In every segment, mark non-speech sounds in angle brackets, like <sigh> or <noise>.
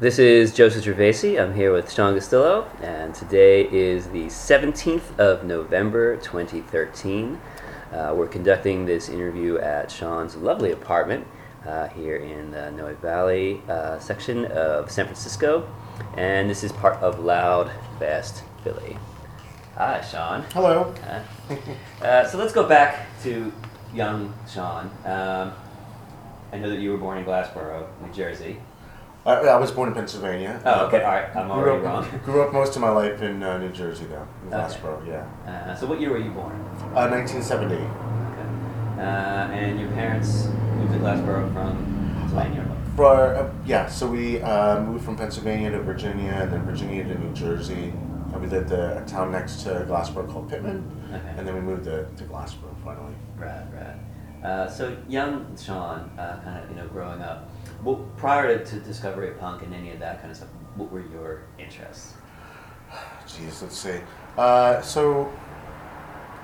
This is Joseph Gervasi. I'm here with Sean Gustilo, and today is the 17th of November 2013. Uh, we're conducting this interview at Sean's lovely apartment uh, here in the Noe Valley uh, section of San Francisco, and this is part of Loud, Fast Philly. Hi, Sean. Hello. Uh, uh, so let's go back to young Sean. Um, I know that you were born in Glassboro, New Jersey. I, I was born in Pennsylvania. Oh, okay, all right. I'm Grew already up, wrong. <laughs> grew up most of my life in uh, New Jersey, though, in Okay. Glassboro, yeah. Uh, so what year were you born? Uh, 1970. Okay. Uh, and your parents moved to Glassboro from Pennsylvania? For, uh, yeah, so we uh, moved from Pennsylvania to Virginia, and then Virginia to New Jersey. Uh, we lived uh, a town next to Glassboro called Pitman, Okay. and then we moved to, to Glassboro finally. Right, right. Uh, so young Sean, uh, kind of you know growing up, well, prior to, to discovery of punk and any of that kind of stuff, what were your interests? <sighs> Jeez, let's see. Uh, so,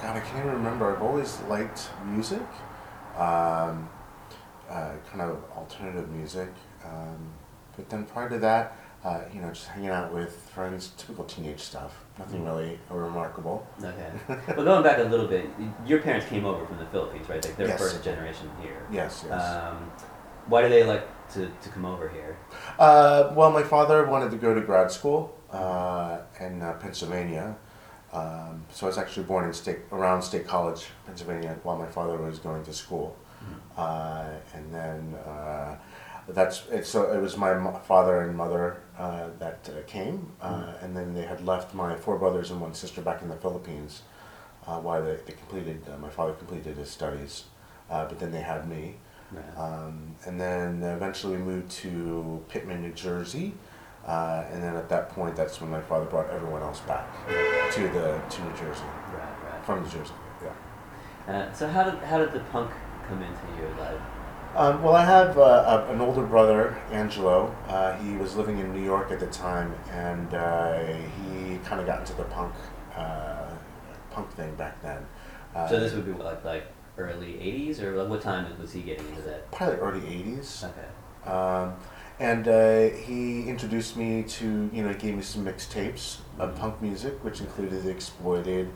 God, I can't even remember. I've always liked music, um, uh, kind of alternative music. Um, but then prior to that, uh, you know, just hanging out with friends, typical teenage stuff. Nothing really remarkable. Okay. <laughs> well, going back a little bit, your parents came over from the Philippines, right? Like they're Yes. first generation here. Yes, yes. Um, why do they like to, to come over here? Uh, well, my father wanted to go to grad school uh, in uh, Pennsylvania. Um, so I was actually born in state around State College, Pennsylvania, while my father was going to school. Uh, and then uh, that's it, so it was my mo- father and mother uh, that uh, came, uh, and then they had left my four brothers and one sister back in the Philippines uh, while they, they completed. Uh, my father completed his studies, uh, but then they had me. Um, and then eventually we moved to Pitman, New Jersey. Uh, and then at that point, that's when my father brought everyone else back to the to New Jersey, right, right. from New Jersey. Yeah. Uh, so how did how did the punk come into your life? Um, well, I have uh, a, an older brother, Angelo. Uh, he was living in New York at the time, and uh, he kind of got into the punk uh, punk thing back then. Uh, So this would be like like early '80s, or like what time was he getting into that? probably early '80s. Okay. Um, and uh, he introduced me to, you know, he gave me some mixtapes of punk music, which included The Exploited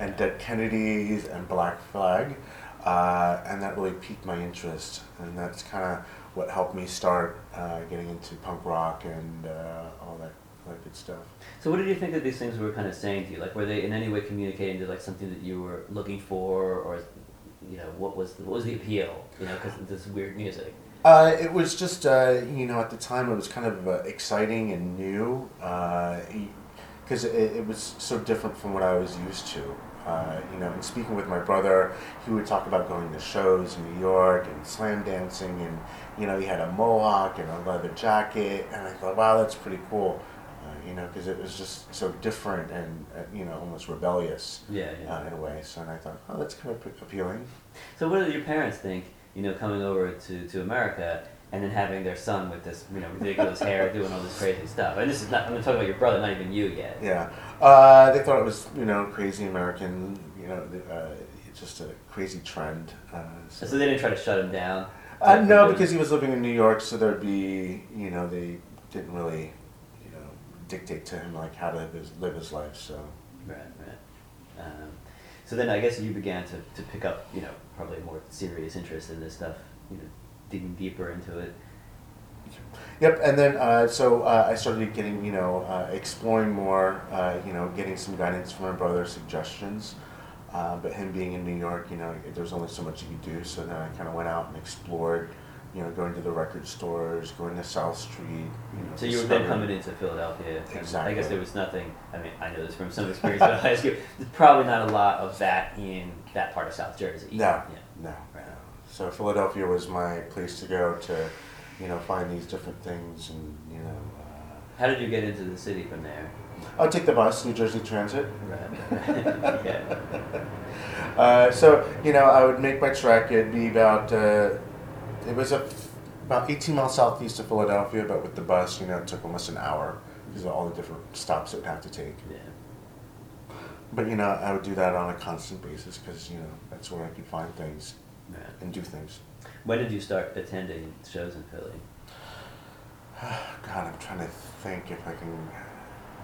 and Dead Kennedys and Black Flag. Uh, and that really piqued my interest. And that's kind of what helped me start uh, getting into punk rock and uh, all that, that good stuff. So what did you think that these things were kind of saying to you? Like, were they in any way communicating to like something that you were looking for, or you know, what was the, what was the appeal? You know, because this weird music. Uh, it was just, uh, you know, at the time it was kind of uh, exciting and new because it, it was so different from what I was used to. Uh, you know, and speaking with my brother, he would talk about going to shows in New York and slam dancing, and you know, he had a mohawk and a leather jacket, and I thought, wow, that's pretty cool. You know, because it was just so different and uh, you know, almost rebellious Yeah, yeah. uh, in a way. So, and I thought, oh, that's kind of appealing. So what did your parents think? You know, coming over to, to America and then having their son with this, you know, ridiculous hair, <laughs> doing all this crazy stuff. And this is not. I'm talking about your brother, not even you yet. Yeah, uh, they thought it was you know crazy American, you know, uh, just a crazy trend. Uh, so. So they didn't try to shut him down. uh, no, because he was living in New York, so there'd be you know they didn't really dictate to him like how to live his, live his life. So Right, right. Um, so then I guess you began to, to pick up, you know, probably a more serious interest in this stuff, you know, digging deeper into it. Yep, and then uh, so uh, I started getting, you know, uh, exploring more, uh, you know, getting some guidance from my brother, suggestions. Uh, but him being in New York, you know, there's only so much you could do. So then I kind of went out and explored, you know, going to the record stores, going to South Street. You know, So you were then coming into Philadelphia. and I guess there was nothing, I mean, I know this from some experience at high school, there's probably not a lot of that in that part of South Jersey. No, Yeah. no, Right. no. So Philadelphia was my place to go to, you know, find these different things and, you know. Uh, How did you get into the city from there? I'll take the bus, New Jersey Transit. Right. <laughs> yeah. <laughs> Uh, so you know, I would make my trek. It'd be about uh, it was a, about 18 miles southeast of Philadelphia, but with the bus, you know, it took almost an hour because of all the different stops it would have to take. Yeah. But you know, I would do that on a constant basis because you know that's where I could find things Right. and do things. When did you start attending shows in Philly? <sighs> God, I'm trying to think if I can.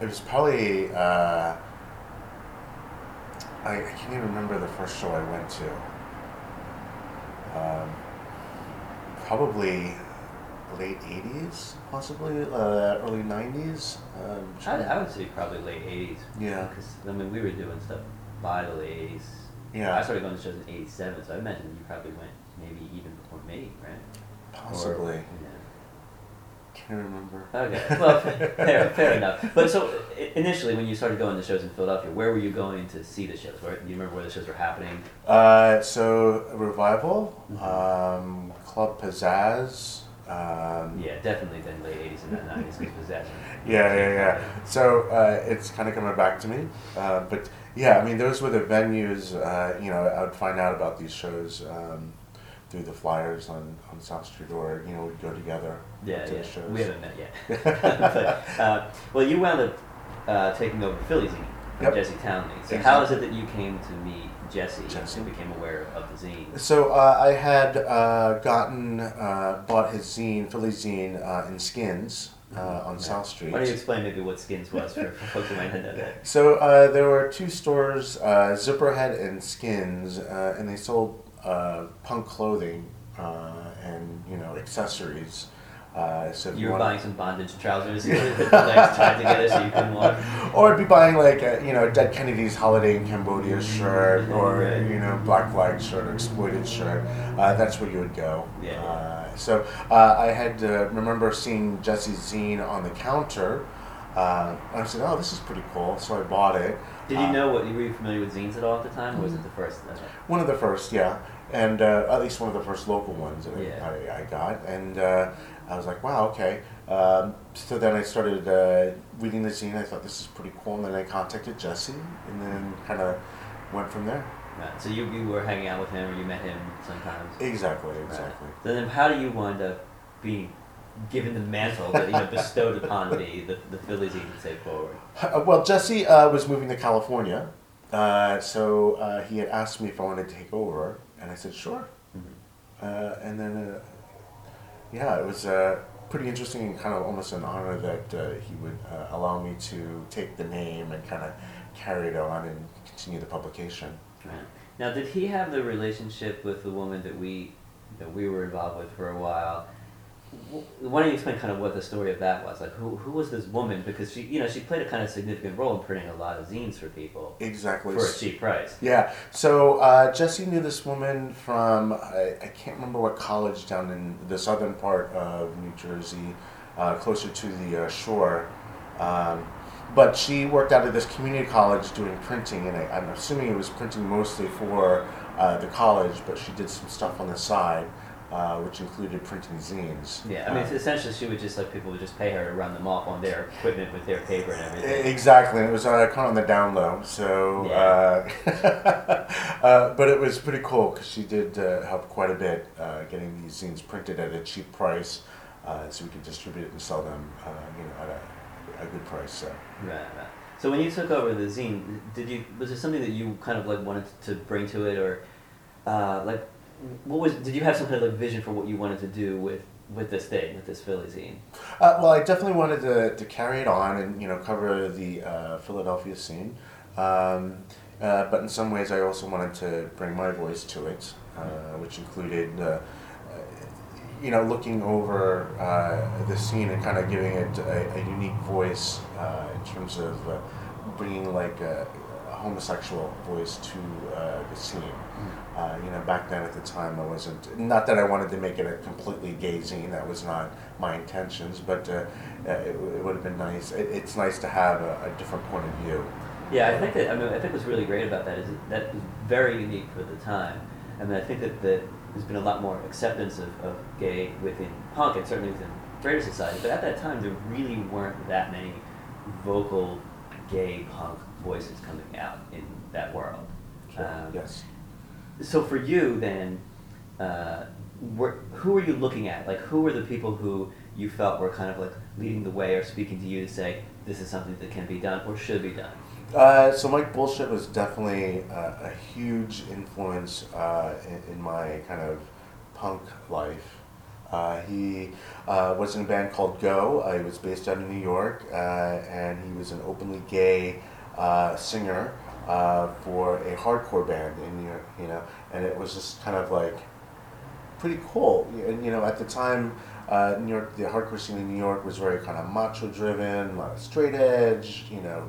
It was probably. Uh, I, I can't even remember the first show I went to. Um, probably late 80s, possibly, uh, early 90s. Um, I, I would say probably late '80s. Yeah. Because I mean, we were doing stuff by the late '80s. Yeah. I started going to shows in '87, so I imagine you probably went maybe even before me, right? Possibly. Or, yeah. Can't remember. Okay, well, <laughs> fair, fair enough. But so initially, when you started going to shows in Philadelphia, where were you going to see the shows? Where do you remember where the shows were happening? Uh, so, Revival, Mhm. um, Club Pizzaz. Um, Yeah, definitely then late '80s and then '90s because possession. Yeah, yeah, yeah. So uh, it's kind of coming back to me. Uh, but yeah, I mean, those were the venues. Uh, you know, I would find out about these shows um, through the flyers on, on South Street, or you know, we'd go together Yeah, to yeah. the shows. We haven't met yet. <laughs> <laughs> but, uh, well, you wound up uh, taking over Philly Zine from Yep. Jesse Townley. So how is it that you came to meet Jesse, Jesse. and became aware of the zine? So uh, I had uh, gotten uh, bought his zine, Philly zine, uh, in Skins uh, on Yeah. South Street. Why don't you explain maybe what Skins was for, for folks who might not know that? So uh, there were two stores, uh, Zipperhead and Skins, uh, and they sold uh, punk clothing uh, and you know accessories. Uh, so You were buying some bondage trousers <laughs> legs tied together so you couldn't walk. or I'd be buying like a, you know Dead Kennedy's Holiday in Cambodia shirt, or Right. you know Black Flag shirt, or Exploited shirt. Uh, that's where you would go. Yeah. Uh, so uh, I had uh, remember seeing Jesse's zine on the counter. Uh, and I said, "Oh, this is pretty cool." So I bought it. Did you Uh, know what? Were you familiar with zines at all at the time, or was it the first? One of the first, yeah, and uh, at least one of the first local ones that Yeah. I, I got, and uh, I was like, wow, okay. Um, so then I started uh, reading the zine. I thought this is pretty cool, and then I contacted Jesse, and then kind of went from there. right. So you, you were hanging out with him, or you met him sometimes. Exactly, Right. exactly. So then, how do you wind up being given the mantle that you know bestowed upon me, the, the Philly zine to take forward? Uh, well, Jesse uh, was moving to California, uh, so uh, he had asked me if I wanted to take over, and I said sure. Uh, and then, uh, yeah, it was uh, pretty interesting and kind of almost an honor that uh, he would uh, allow me to take the name and kind of carry it on and continue the publication. Right. Now, did he have the relationship with the woman that we that we were involved with for a while? Why don't you explain kind of what the story of that was? Like, who who was this woman? Because she, you know, she played a kind of significant role in printing a lot of zines for people Exactly. for a cheap price. Yeah. So uh, Jesse knew this woman from I, I can't remember what college down in the southern part of New Jersey, uh, closer to the uh, shore. Um, but she worked out of this community college doing printing, and I, I'm assuming it was printing mostly for uh, the college. But she did some stuff on the side, uh, which included printing zines. Yeah, I mean, essentially, she would just like people would just pay her to run them off on their equipment with their paper and everything. Exactly, and it was uh, kind of on the down low. So, uh, <laughs> uh, but it was pretty cool because she did uh, help quite a bit uh, getting these zines printed at a cheap price, uh, so we could distribute it and sell them, uh, you know, at a, a good price. So, Right, right. So when you took over the zine, did you was there something that you kind of like wanted to bring to it, or uh, like what was? Did you have some kind of like vision for what you wanted to do with with this thing, with this Philly zine? uh, well, I definitely wanted to, to carry it on and you know cover the uh, Philadelphia scene, um, uh, but in some ways I also wanted to bring my voice to it, uh, which included. Uh, you know, looking over uh, the scene and kind of giving it a, a unique voice in terms of bringing like a homosexual voice to uh, the scene. Uh, you know, back then at the time, I wasn't. Not that I wanted to make it a completely gay zine. That was not my intentions. But uh, uh, it, it would have been nice. It, it's nice to have a, a different point of view. Yeah, I think that I mean I think what's really great about that is that was very unique for the time. I mean I think that, that there's been a lot more acceptance of, of gay within punk and certainly within greater society, but at that time there really weren't that many vocal gay punk voices coming out in that world. Um, yes. So for you then, uh, were, who were you looking at? Like who were the people who you felt were kind of like leading the way or speaking to you to say this is something that can be done or should be done? Uh, so Mike Bullshit was definitely a, a huge influence uh, in, in my kind of punk life. Uh, he uh, was in a band called Go. Uh, he was based out of New York, uh, and he was an openly gay uh, singer uh, for a hardcore band in New York. You know, and it was just kind of like pretty cool. And you know, at the time, uh, New York, the hardcore scene in New York was very kind of macho driven, a lot of straight edge. You know.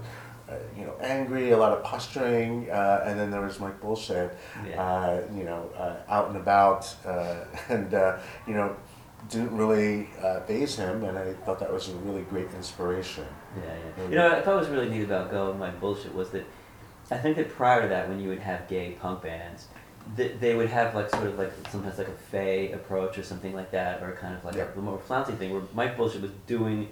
Uh, you know, angry, a lot of posturing, uh, and then there was Mike Bullshit, Yeah. uh, you know, uh, out and about, uh, <laughs> and uh, you know, didn't really uh, phase him, and I thought that was a really great inspiration. Yeah, yeah. You know, I thought was really neat about Go and Mike Bullshit was that I think that prior to that, when you would have gay punk bands, th- they would have like sort of like sometimes like a fey approach or something like that, or kind of like Yeah. a, more flouncy thing, where Mike Bullshit was doing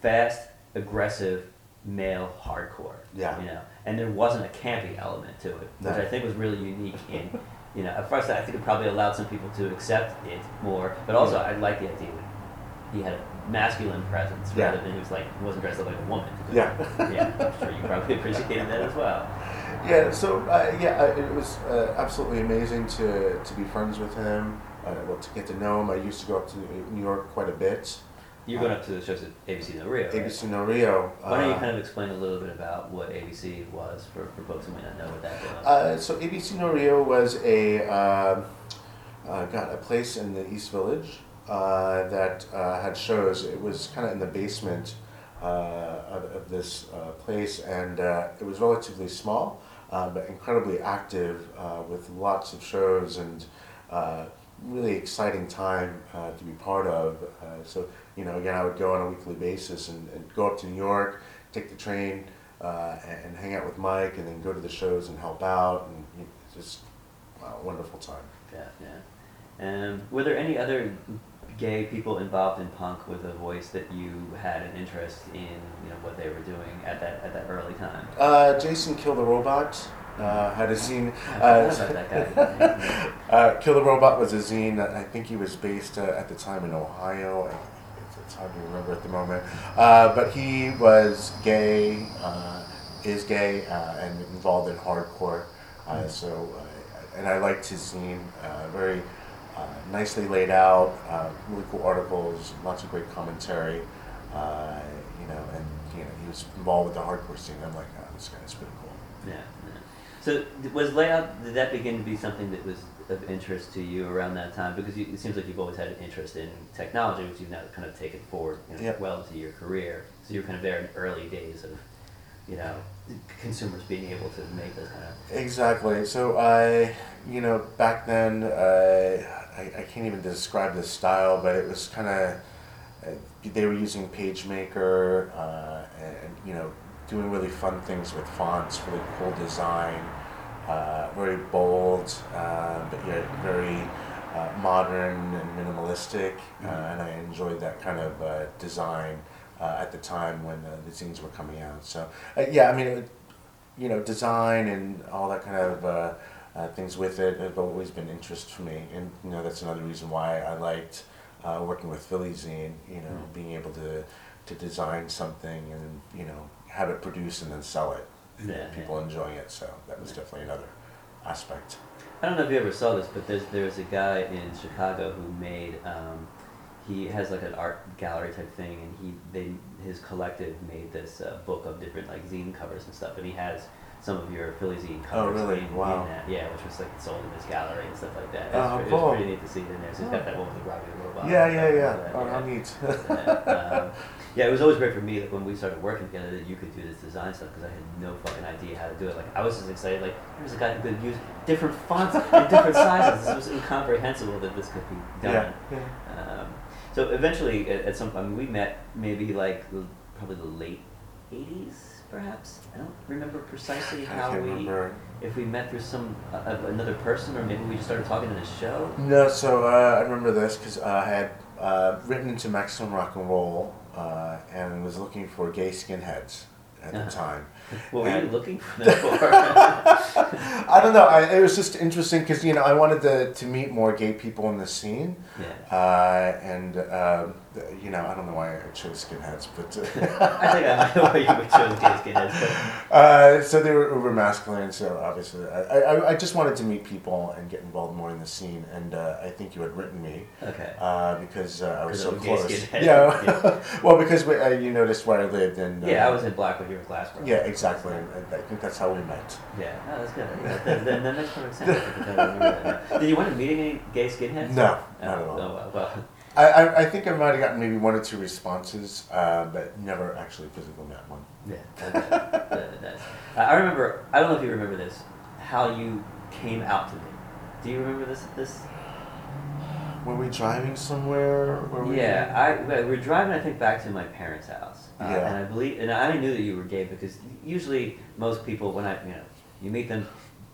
fast, aggressive male hardcore. Yeah. You know, and there wasn't a campy element to it, No. which I think was really unique in. You know, at first I think it probably allowed some people to accept it more, but also I like the idea that he had a masculine presence Yeah. rather than he was like wasn't dressed up like a woman. Yeah. <laughs> yeah, I'm sure you probably <laughs> appreciated that as well. Yeah, so uh, yeah, uh, it was uh, absolutely amazing to, to be friends with him, uh, well, to get to know him. I used to go up to New York quite a bit. You're going up to the shows at ABC No Rio. Right? ABC No Rio. Why don't you uh, kind of explain a little bit about what ABC was for, for folks who might not know what that was? Uh, so ABC No Rio was a um uh, got a place in the East Village uh, that uh, had shows. It was kind of in the basement uh, of, of this uh, place, and uh, it was relatively small, uh, but incredibly active uh, with lots of shows and. Uh, really exciting time uh, to be part of. Uh, so, you know, again, I would go on a weekly basis and, and go up to New York, take the train, uh, and, and hang out with Mike, and then go to the shows and help out, and you know, just wow, wonderful time. yeah, yeah. And were there any other gay people involved in punk with a voice that you had an interest in, you know, what they were doing at that at that early time? Uh, Jason Kill the Robot uh, had a zine. <laughs> I forgot about that guy. <laughs> uh, Kill the Robot was a zine that I think he was based uh, at the time in Ohio. I- It's, hard to remember at the moment. Uh, but he was gay, uh, is gay, uh, and involved in hardcore. Uh, so, uh, and I liked his zine. Uh, very uh, nicely laid out, uh, really cool articles, lots of great commentary. Uh, you know, and you know, he was involved with the hardcore scene. I'm like, oh, this guy's pretty cool. Yeah. yeah. So was layout? Did that begin to be something that was of interest to you around that time? Because you, it seems like you've always had an interest in technology, which you've now kind of taken forward you know, Yeah. well into your career. So you're kind of there in early days of, you know, consumers being able to make this kind of. Exactly. So I, you know, back then, uh, I, I can't even describe the style, but it was kind of, uh, they were using PageMaker, uh, and you know, doing really fun things with fonts, really cool design, uh, very bold, uh, but yet very uh, modern and minimalistic, uh, Mhm. and I enjoyed that kind of uh, design uh, at the time when uh, the zines were coming out. So uh, yeah, I mean, it, you know, design and all that kind of uh, uh, things with it have always been interest for me, and you know that's another reason why I liked uh, working with Philly Zine. You know, Mm. being able to to design something and you know have it produced and then sell it, and Yeah, people enjoying it. So that was Yeah. definitely another aspect. I don't know if you ever saw this, but there's there's a guy in Chicago who made. Um, he has like an art gallery type thing, and he they his collective made this uh, book of different like zine covers and stuff, and he has some of your Philly zine covers. Oh, covers. really? in- in Wow. that. Yeah, which was like sold in his gallery and stuff like that. It Oh, was, it cool. was pretty neat to see it in there. So he's got that one with the Robbie Robot. yeah, yeah, yeah. Oh, yeah. how neat. <laughs> Yeah, it was always great for me like when we started working together that you could do this design stuff because I had no fucking idea how to do it. Like I was just excited, like here's a guy who could use different fonts and <laughs> different sizes. This was incomprehensible that this could be done. yeah, yeah. Um, so eventually, at, at some point, I mean, we met maybe like probably the late '80s, perhaps. I don't remember precisely how we, remember. if we met through some uh, another person, or maybe we just started talking in a show. No, so uh, I remember this because uh, I had uh, written into Maximum Rock and Roll uh, and was looking for gay skinheads at Uh-huh. the time. What were you looking for? <laughs> I don't know. I, it was just interesting because you know I wanted to, to meet more gay people in the scene, yeah. uh, and the- you know, I don't know why I chose skinheads, but <laughs> I think I know why you would chose gay skinheads, <laughs> uh, so they were uber masculine. So obviously, I, I, I just wanted to meet people and get involved more in the scene. And uh, I think you had written me okay. uh, because uh, I was so 'Cause I'm a gay close. skinhead. Yeah. well, because we, uh, you noticed where I lived, and uh, Yeah, I was in Blackwood, you were Glassboro. Yeah, exactly. And I think that's how we met. Yeah, no, that's good. I think that, that, that, that makes perfect sense. I think I remember that now. Did you wind up meeting any gay skinheads? No, Oh, not at all. Oh, well, well. I, I, I think I might have gotten maybe one or two responses, uh, but never actually physically met one. Yeah, okay. Uh, nice. I I remember. I don't know if you remember this. How you came out to me. Do you remember this? This? Were we driving somewhere? Were we? Yeah, I we were driving. I think back to my parents' house, uh, Yeah. and I believe, and I knew that you were gay because usually most people, when I you know you meet them,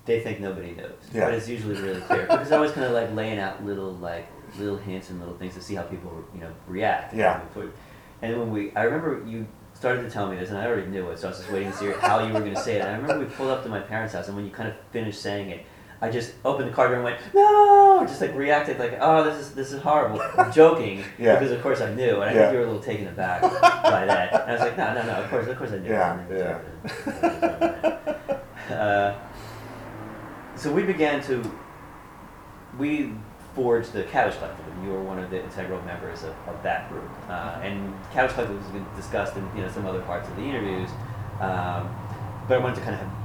they think nobody knows, Yeah. but it's usually really clear because I was kind of like laying out little like little hints and little things to see how people you know react. Yeah. And when we, I remember you started to tell me this, and I already knew it, so I was just waiting to see how you were going to say it. And I remember we pulled up to my parents' house, and when you kind of finished saying it, I just opened the car door and went, no, just like reacted like, oh, this is this is horrible, I'm <laughs> joking, Yeah. because of course I knew, and I Yeah. think you were a little taken aback by that. And I was like, no, no, no, of course, of course I knew. Yeah, yeah. Uh, so we began to, we forged the Cabbage Collective, and you were one of the integral members of, of that group. Uh, and Cabbage Collective was been discussed in you know some other parts of the interviews, um, but I wanted to kind of have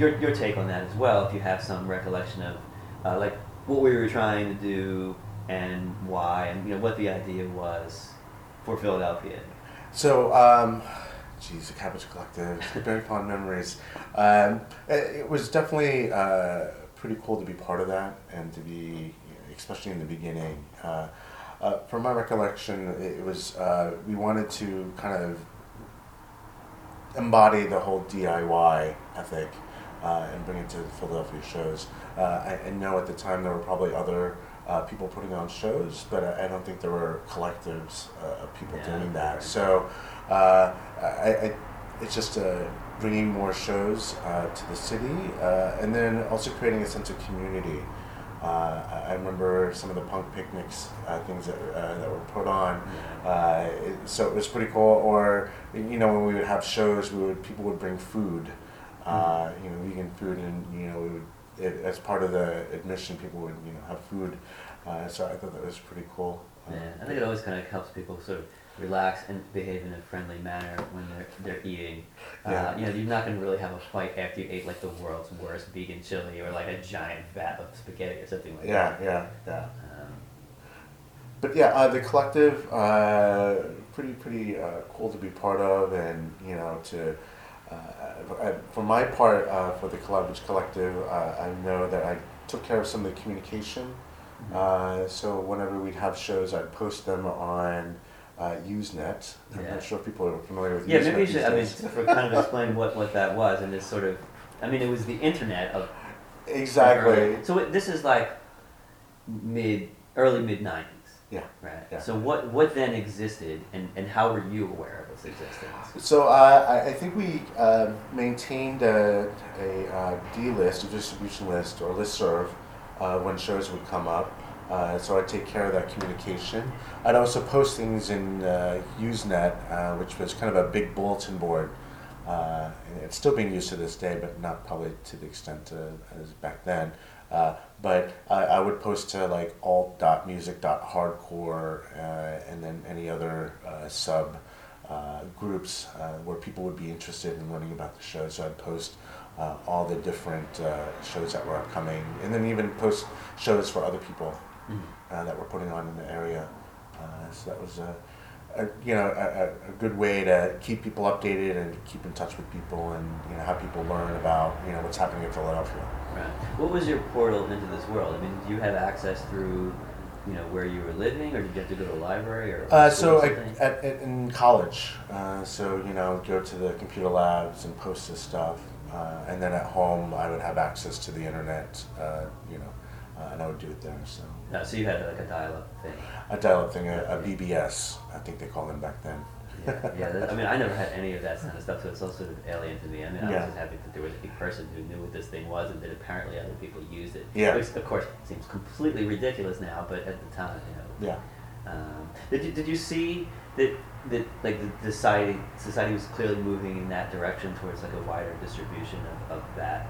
your, your take on that as well, if you have some recollection of uh, like what we were trying to do and why, and you know what the idea was for Philadelphia. So, um, geez, the Cabbage Collective, very fond memories. Um, it, it was definitely uh, pretty cool to be part of that and to be, especially in the beginning. Uh, uh, from my recollection, it, was uh, we wanted to kind of embody the whole DIY ethic and bring it to Philadelphia shows. Uh, I, I know at the time there were probably other uh, people putting on shows, but I, I don't think there were collectives uh, of people Yeah. doing that. So uh, I, I, it's just uh, bringing more shows uh, to the city uh, and then also creating a sense of community. Uh, I remember some of the punk picnics, uh, things that, uh, that were put on. Uh, it, so it was pretty cool. Or you know, when we would have shows, we would people would bring food, uh, you know, vegan food, and you know, we would it, as part of the admission, people would you know have food. Uh, so I thought that was pretty cool. Uh, Yeah, I think it always kind of helps people sort of relax and behave in a friendly manner when they're they're eating. Yeah. Uh, you know, you're not going to really have a fight after you ate like the world's worst vegan chili or like a giant vat of spaghetti or something like yeah, that. yeah, yeah. Um, But yeah, uh, the collective, uh, pretty pretty uh, cool to be part of, and you know to. For my part, uh, for the Collaborative Collective, uh, I know that I took care of some of the communication. Uh, so whenever we'd have shows, I'd post them on uh, Usenet. I'm Yeah. not sure if people are familiar with yeah, Usenet maybe you these should. I mean, days. for kind of <laughs> explain what what that was and this sort of. I mean, it was the internet of exactly. So it, this is like mid early mid '90s. Yeah, Right. yeah. So what what then existed and and how were you aware of its existence? So uh, I, I think we uh, maintained a, a uh, D list, a distribution list, or listserv uh, when shows would come up. Uh, so I'd take care of that communication. I'd also post things in uh, Usenet, uh, which was kind of a big bulletin board. Uh, and it's still being used to this day, but not probably to the extent uh, as back then. Uh, but I, I would post to like alt.music.hardcore uh, and then any other uh, sub uh, groups uh, where people would be interested in learning about the show. So I'd post uh, all the different uh, shows that were upcoming, and then even post shows for other people uh, that we're putting on in the area. Uh, so that was a, you know a, a- good way to keep people updated and keep in touch with people and you know have people learn about you know what's happening in Philadelphia. Right. What was your portal into this world? I mean, do you have access through, you know, where you were living, or did you have to go to a library or? Uh, so I, at, at, in college, uh, so you know, go to the computer labs and post this stuff, uh, and then at home I would have access to the internet, uh, you know, uh, and I would do it there. So No, so you had like a dial-up thing. a dial-up thing, a, a BBS, I think they called them back then. Yeah, yeah. that- I mean, I never had any of that kind of stuff, so it's all sort of alien to me. I mean, I Yeah. was just happy that there was a person who knew what this thing was, and that apparently other people used it. Yeah. Which, of course, seems completely ridiculous now, but at the time, you know. Yeah. Um, did you did you see that that like the society society was clearly moving in that direction towards like a wider distribution of, of that?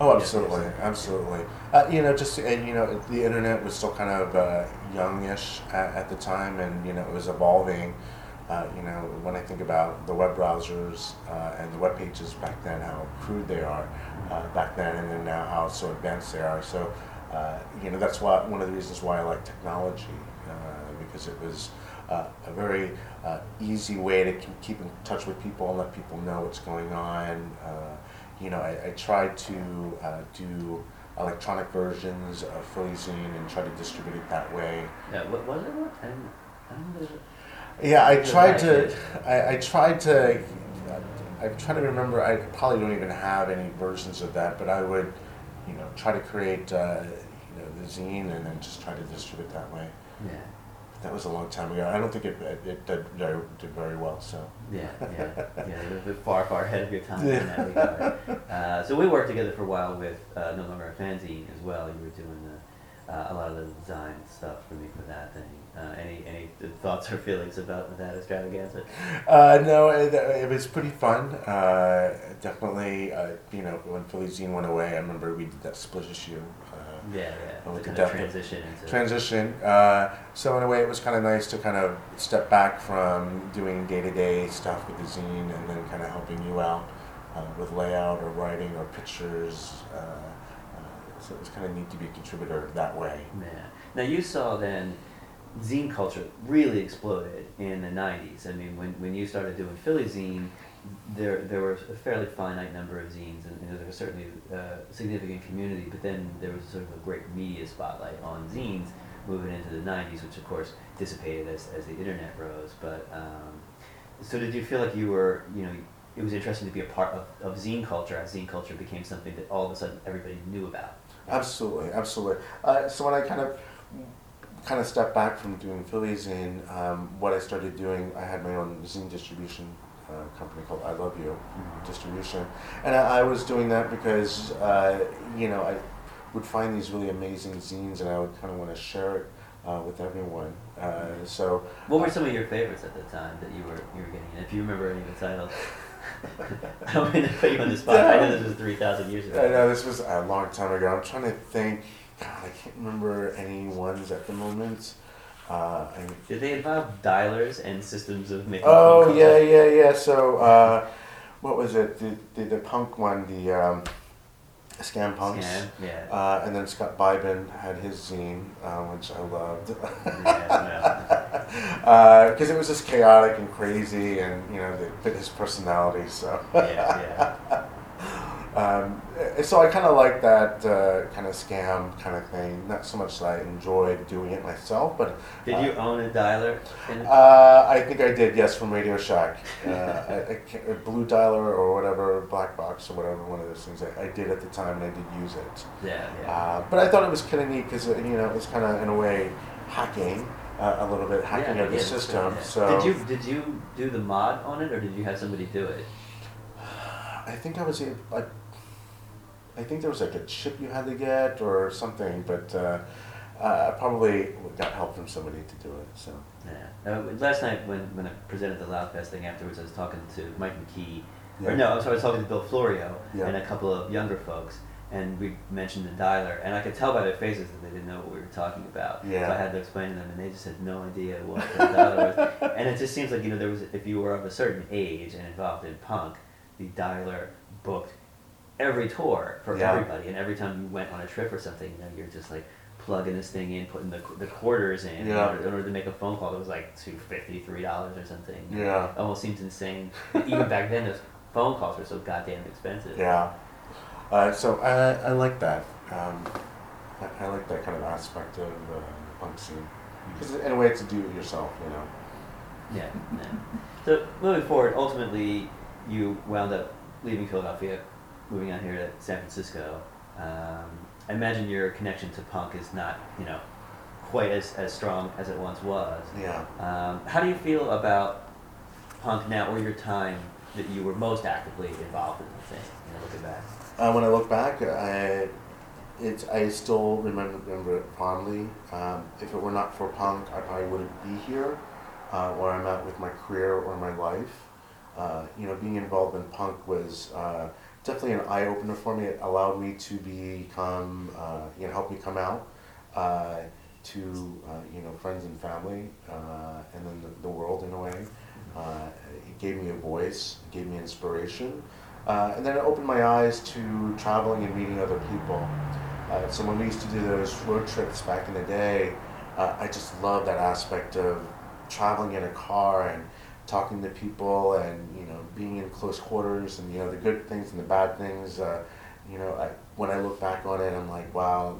Oh, absolutely, absolutely. Uh, you know, just and you know, the internet was still kind of uh, youngish at, at the time, and you know, it was evolving. Uh, you know, when I think about the web browsers uh, and the web pages back then, how crude they are uh, back then, and then now how so advanced they are. So, uh, you know, that's why one of the reasons why I like technology uh, because it was uh, a very uh, easy way to keep, keep in touch with people and let people know what's going on. Uh, you know, I, I tried to uh, do electronic versions of Philly Zine and try to distribute it that way. Yeah, what was it? What? I didn't, I don't know. Yeah, I tried to. I, I tried to. I'm trying to remember. I probably don't even have any versions of that, but I would, you know, try to create, uh, you know, the zine and then just try to distribute that way. Yeah. That was a long time ago. I don't think it it, it did, very, did very well. So. Yeah, yeah, yeah. You're a bit far, far ahead of your time in that regard. Uh, so we worked together for a while with uh, No Longer a Fanzine as well. You were doing the, uh, a lot of the design stuff for me for that thing. Uh, any any thoughts or feelings about that extravaganza? Uh, no, it, it was pretty fun. Uh, definitely, uh, you know, when Philly Zine went away, I remember we did that split issue. Uh, Yeah, yeah. The we kind could of transition into transition. Uh, so in a way, it was kind of nice to kind of step back from doing day-to-day stuff with the zine, and then kind of helping you out uh, with layout or writing or pictures. Uh, uh, so it was kind of neat to be a contributor that way. Yeah. Now you saw then zine culture really exploded in the '90s. I mean, when, when you started doing Philly Zine, there there was a fairly finite number of zines, and, know, there was certainly a significant community. But then there was sort of a great media spotlight on zines moving into the '90s, which of course dissipated as, as the internet rose. But um, so did you feel like you were, you know, it was interesting to be a part of, of zine culture as zine culture became something that all of a sudden everybody knew about? Absolutely, absolutely. Uh, so when I kind of kind of stepped back from doing Philly Zine, um, what I started doing, I had my own zine distribution uh, company called I Love You Distribution, and I, I was doing that because uh, you know I would find these really amazing zines, and I would kind of want to share it uh, with everyone. Uh, so What were some of your favorites at the time that you were you were getting? And if you remember any of the titles, <laughs> <laughs> I don't mean to put you on the spot. I know this was three thousand years ago. I know this was a long time ago. I'm trying to think. God, I can't remember any ones at the moment. Uh, I, Did they involve dialers and systems of making? Oh yeah, yeah, yeah. So uh, what was it? The, the the punk one, the um, scam punks. Scam, yeah. Uh, and then Scott Bybin had his zine, uh, which I loved. yeah, <laughs> Because it was just chaotic and crazy, and you know, they fit his personality. So, yeah, yeah. <laughs> um, eh, so I kind of like that uh, kind of scam kind of thing. Not so much that I enjoyed doing it myself, but Did you own a dialer? In, Uh, I think I did, yes, from Radio Shack. Uh, <laughs> I uh, Blue Dialer or whatever, Black Box or whatever, one of those things. I, I did at the time and I did use it. yeah, yeah. Uh, but I thought it was kind of neat because, you know, it was kind of, in a way, hacking uh, a little bit, hacking yeah, of the system. yeah. So did you did you do the mod on it, or did you have somebody do it? I think I was, a- I, I think there was like a chip you had to get or something, but uh, uh, I probably got help from somebody to do it. So Yeah. Uh, last night when, when I presented the Loud Fast thing afterwards, I was talking to Mike McKee. Yeah. Or no, I'm I was talking to Bill Florio Yeah. and a couple of younger folks, and we mentioned the dialer, and I could tell by their faces that they didn't know what we were talking about. Yeah. So I had to explain to them, and they just had no idea what the dialer was. <laughs> And it just seems like you know there was if you were of a certain age and involved in punk, the dialer booked every tour for Yeah. everybody, and every time you went on a trip or something, you know, you're just like plugging this thing in, putting the, the quarters in, Yeah. in, order, in order to make a phone call that was like two fifty, three dollars or something. Yeah. It almost seems insane. Even back then, those phone calls were so goddamn expensive. Yeah. Uh, so I, I like that. Um, I, I like that kind of aspect of uh, the punk scene. Because in a way, it's a do-it-yourself, you know. Yeah, yeah. So moving forward, ultimately, you wound up leaving Philadelphia, moving out here to San Francisco. Um, I imagine your connection to punk is not, you know, quite as, as strong as it once was. Yeah. Um, how do you feel about punk now, or your time that you were most actively involved in the thing? You know, looking back. Uh, when I look back, I, it's I still remember remember it fondly. Um, if it were not for punk, I probably wouldn't be here, uh, where I'm at with my career or my life. Uh, you know, being involved in punk was uh, definitely an eye opener for me. It allowed me to become, uh, you know, help me come out uh, to uh, you know friends and family, uh, and then the, the world in a way. Uh, it gave me a voice, gave me inspiration, and then it opened my eyes to traveling and meeting other people. So when we used to do those road trips back in the day, I just love that aspect of traveling in a car and talking to people and you know being in close quarters and you know the good things and the bad things. Uh, you know, I, when I look back on it, I'm like, wow,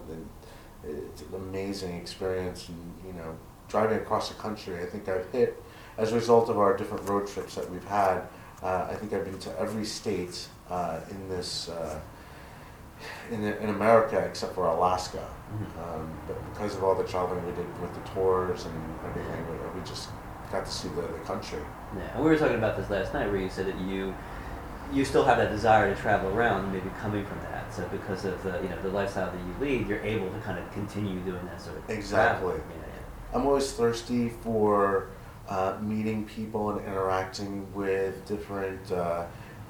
it's an amazing experience. And you know, driving across the country, I think I've hit as a result of our different road trips that we've had. Uh, I think I've been to every state uh, in this uh, in, in America except for Alaska. Um, but because of all the traveling we did with the tours and everything, we, we just got to see the, the country. Yeah, and we were talking about this last night, where you said that you you still have that desire to travel around, maybe coming from that. So because of the you know the lifestyle that you lead, you're able to kind of continue doing that sort of Exactly. Yeah, yeah. I'm always thirsty for uh, meeting people and interacting with different, uh,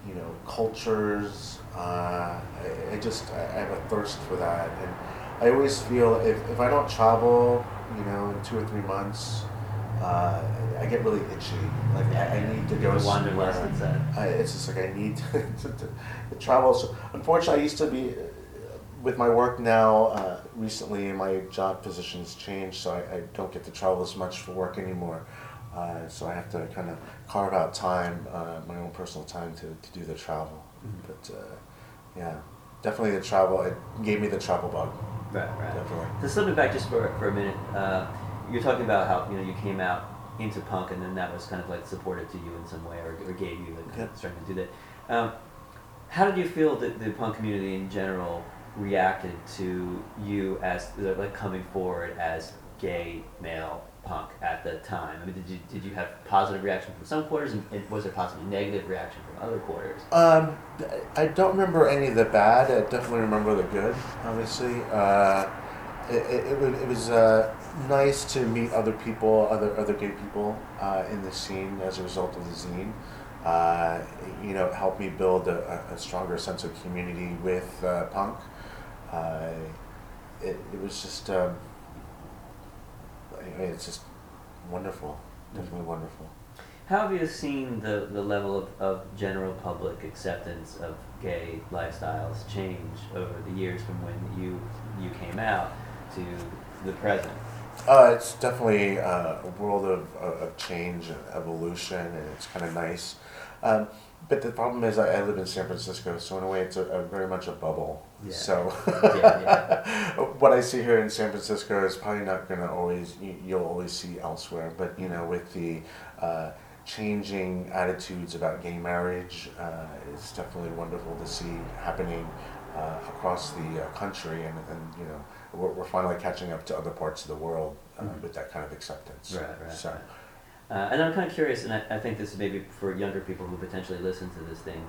you know, cultures. Uh, I, I just I have a thirst for that, and I always feel if, if I don't travel, you know, in two or three months, uh, I get really itchy. Like I, I need to go The wanderlust somewhere. that. I, it's just like I need <laughs> to, to, to, to travel. So unfortunately, I used to be uh, with my work now. Uh, recently, my job position's changed, so I, I don't get to travel as much for work anymore. Uh, so I have to kind of carve out time, uh, my own personal time to, to do the travel. Mhm. But uh, yeah, definitely the travel. It gave me the travel bug. Right, right. Definitely. So slipping back just for, for a minute, uh, you're talking about how you know you came out into punk, and then that was kind of like supportive to you in some way, or, or gave you the strength to do that. Um, how did you feel that the punk community in general reacted to you as like coming forward as gay male punk at the time? I mean, did you did you have positive reaction from some quarters, and, and was there possibly negative reaction from other quarters? Um, I don't remember any of the bad. I definitely remember the good. Obviously, uh, it, it, it was, it was uh, nice to meet other people, other other gay people uh, in the scene as a result of the zine. Uh, you know, it helped me build a, a stronger sense of community with uh, punk. Uh, it, it was just, um, it's just wonderful, definitely wonderful. How have you seen the, the level of, of general public acceptance of gay lifestyles change over the years from when you you came out to the present? Uh, it's definitely uh, a world of, of change and evolution, and it's kind of nice. Um, but the problem is, I, I live in San Francisco, so in a way, it's a, a very much a bubble. Yeah. So, <laughs> Yeah, what I see here in San Francisco is probably not going to always you, you'll always see elsewhere. But you know, with the uh, changing attitudes about gay marriage, uh, it's definitely wonderful to see happening uh, across the uh, country, and, and you know, we're, we're finally catching up to other parts of the world uh, Mhm. with that kind of acceptance. Right, right. So, right. Uh, and I'm kind of curious, and I, I think this is maybe for younger people who potentially listen to this thing.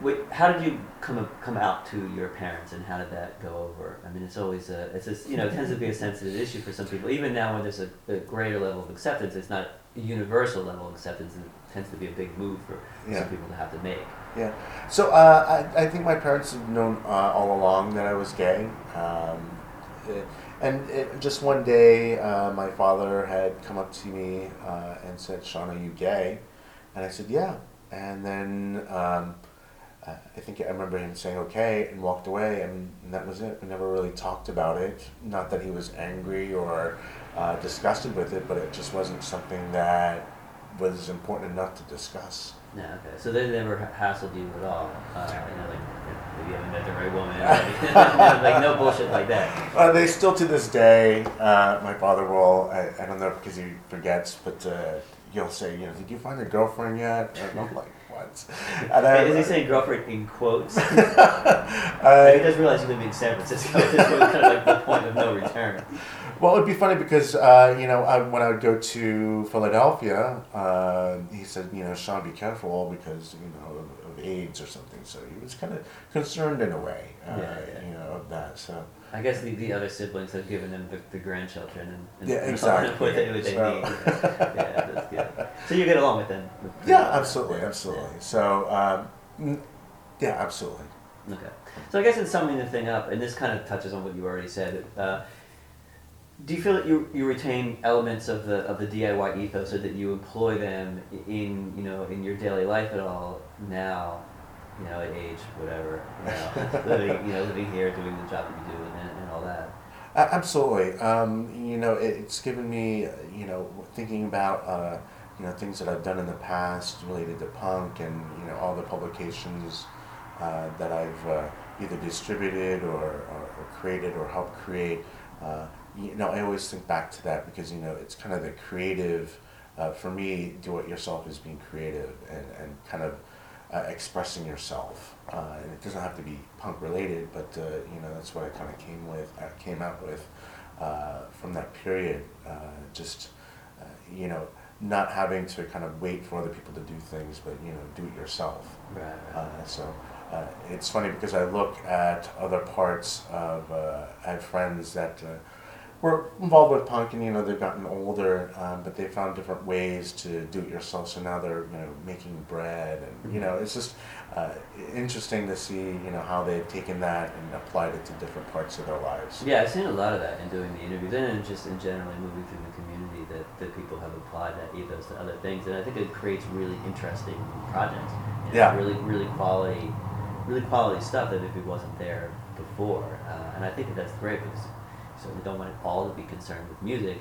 Wait, how did you come come out to your parents, and how did that go over? I mean, it's always a it's a you know it tends to be a sensitive issue for some people. Even now, when there's a, a greater level of acceptance, it's not a universal level of acceptance. It tends to be a big move for Yeah. some people to have to make. yeah. So uh, I, I think my parents have known uh, all along that I was gay. Um, and it, just one day, uh, my father had come up to me uh, and said, Sean, are you gay? And I said, yeah. And then um, uh, I think I remember him saying, okay, and walked away, and, and that was it. We never really talked about it. Not that he was angry or uh, disgusted with it, but it just wasn't something that was important enough to discuss. Yeah, okay. So they never hassled you at all. Uh, you know, like if- you haven't met the right woman, <laughs> anything. <laughs> like no bullshit like that. Uh, they still to this day, uh, my father will, I, I don't know because he forgets, but uh, you'll say, you know, did you find a girlfriend yet? And I'm like, what? And Wait, is he saying girlfriend in quotes? <laughs> Like, he uh, doesn't realize you live in San Francisco. This was kind of like the point of no return. well, it'd be funny because uh, you know I, when I would go to Philadelphia, uh, he said, you know, Sean, be careful because you know of, of AIDS or something. So he was kind of concerned in a way, uh, Yeah, yeah. you know, of that. So I guess the, the other siblings have given them the, the grandchildren and, and Yeah, exactly. what they, what they So- need. Yeah, that's good. So you get along with them? with- yeah, with- absolutely, yeah. absolutely. So um, yeah, absolutely. Okay. So I guess in summing the thing up, and this kind of touches on what you already said, uh, do you feel that you, you retain elements of the of the DIY ethos, or that you employ them in you know in your daily life at all now, you know at age whatever, you know, <laughs> <laughs> living you know living here, doing the job that you do, and, and all that. Absolutely. Um, you know, it, it's given me, you know, thinking about, uh, you know, things that I've done in the past related to punk and, you know, all the publications uh, that I've uh, either distributed or, or, or created or helped create. Uh, you know, I always think back to that because, you know, it's kind of the creative, uh, for me, do it yourself is being creative and, and kind of uh, expressing yourself. Uh, and it doesn't have to be punk related, but uh, you know that's what I kind of came with, uh, came out with uh, from that period. Uh, just uh, you know, not having to kind of wait for other people to do things, but you know, do it yourself. Right. Uh, so uh, it's funny because I look at other parts of uh, I have friends that uh, were involved with punk, and you know they've gotten older, um, but they found different ways to do it yourself. So now they're you know making bread, and you know it's just uh, interesting to see you know how they've taken that and applied it to different parts of their lives. Yeah, I've seen a lot of that in doing the interviews and in just in generally moving through the community that, that people have applied that ethos to other things. And I think it creates really interesting projects. Know, Yeah. Really, really quality, really quality stuff that maybe wasn't there before. Uh, and I think that that's great because you we don't want it all to be concerned with music.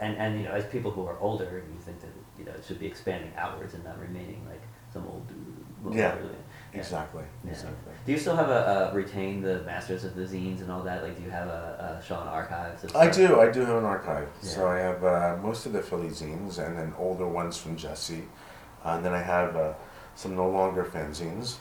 And, and you know, as people who are older, you think that you know it should be expanding outwards and not remaining like some old dude. Yeah. really, yeah. Exactly. Yeah. Exactly. Do you still have a, uh retain the masters of the zines and all that? Like, do you have a, a Sean archives? I do. I do have an archive. Yeah. So I have uh, most of the Philly zines, and then older ones from Jesse. Uh, and then I have uh, some no longer fanzines.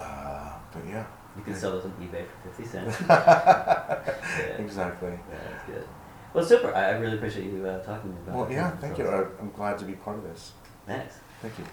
Uh, but yeah. You can sell those on eBay for fifty cents. <laughs> yeah, Exactly. Yeah, that's good. Well, super. I, I really appreciate you uh, talking to me about. Well, yeah. Thank you. I, I'm glad to be part of this. Thanks. Thank you.